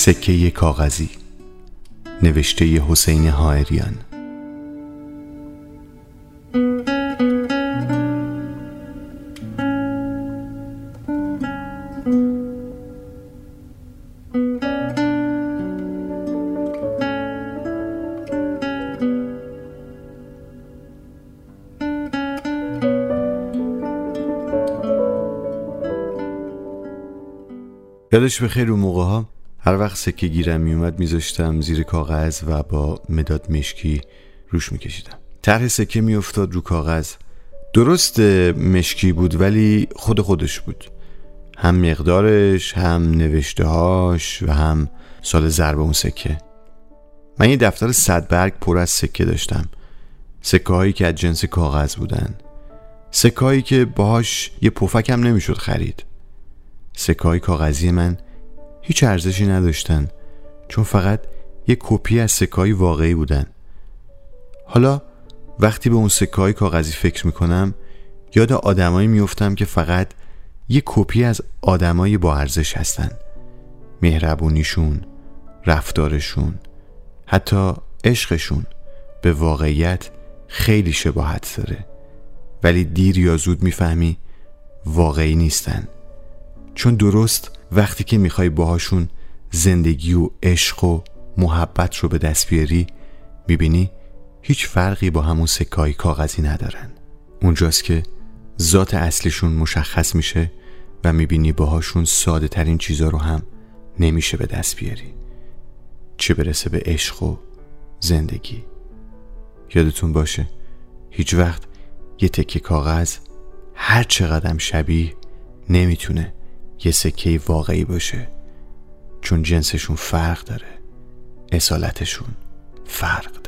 سکه کاغذی نوشته حسین هایریان یادش بخیر رو موقع ها. هر وقت سکه گیرم میومد میذاشتم زیر کاغذ و با مداد مشکی روش میکشیدم. طرح سکه میافتاد رو کاغذ. درست مشکی بود ولی خود خودش بود. هم مقدارش هم نوشتههاش و هم سال ضرب اون سکه. من یه دفتر صد برگ پر از سکه داشتم. سکه هایی که از جنس کاغذ بودن. سکه هایی که باهاش یه پفکم نمی‌شد خرید. سکه های کاغذی من هیچ ارزشی نداشتن چون فقط یه کپی از سکه های واقعی بودن. حالا وقتی به اون سکه های کاغذی فکر می‌کنم یاد آدمایی میفتم که فقط یه کپی از آدمای با ارزش هستن. مهربونیشون رفتارشون حتی عشقشون به واقعیت خیلی شباهت داره. ولی دیر یا زود می‌فهمی واقعی نیستن. چون درست وقتی که می‌خوای باهاشون زندگی و عشق و محبت رو به دست بیاری می‌بینی هیچ فرقی با همون سکای کاغذی ندارن. اونجاست که ذات اصلشون مشخص میشه و می‌بینی باهاشون ساده ترین چیزا رو هم نمیشه به دست بیاری. چه برسه به عشق و زندگی. یادتون باشه هیچ وقت یه تکه کاغذ هر چقدر شبیه نمی‌تونه یه سکه واقعی باشه. چون جنسشون فرق داره. اصالتشون فرق